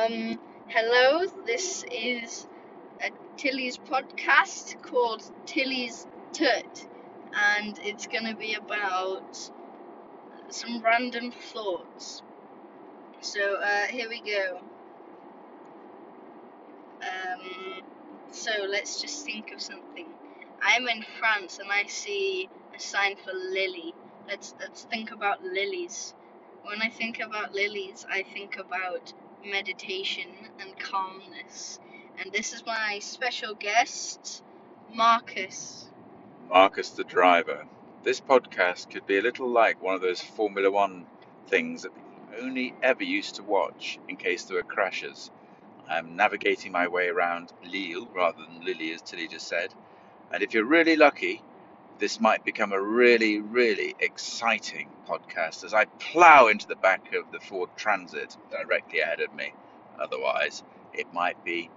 Um, hello, this is a Tilly's podcast called Tilly's Toot, and it's gonna be about some random thoughts. So, uh, here we go. Um, so let's just think of something. I'm in France and I see a sign for lily. Let's let's think about lilies. When I think about lilies, I think about meditation and calmness. And this is my special guest, Marcus. Marcus the driver. This podcast could be a little like one of those Formula One things that people only ever used to watch in case there were crashes. I'm navigating my way around Lille rather than Lily, as Tilly just said. And if you're really lucky, this might become a really, really exciting podcast as I plough into the back of the Ford Transit directly ahead of me. Otherwise, it might be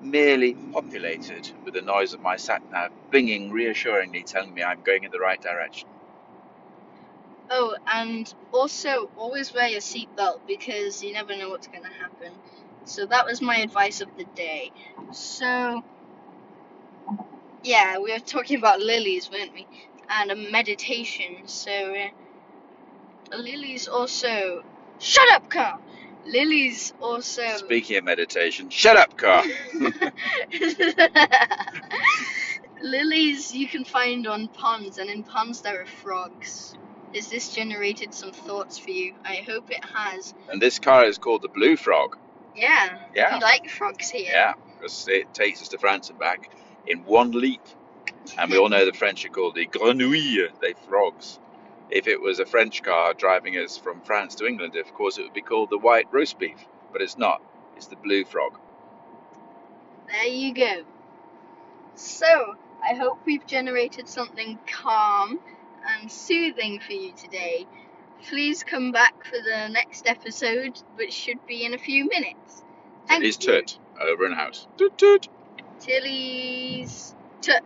merely populated with the noise of my sat nav binging reassuringly telling me I'm going in the right direction. Oh, and also always wear your seatbelt because you never know what's going to happen. So that was my advice of the day. So, yeah, we were talking about lilies, weren't we? And a meditation. So, uh, lilies also. Shut up, car! Lilies also. Speaking of meditation, shut up, car! lilies you can find on ponds, and in ponds there are frogs. Has this generated some thoughts for you? I hope it has. And this car is called the Blue Frog. Yeah. Yeah. We like frogs here. Yeah, because it takes us to France and back in one leap. And we all know the French are called the grenouilles, they frogs. If it was a French car driving us from France to England, of course it would be called the white roast beef. But it's not. It's the blue frog. There you go. So, I hope we've generated something calm and soothing for you today. Please come back for the next episode, which should be in a few minutes. Thank Tilly's you. Tut over and out. Toot toot. Tilly's toot.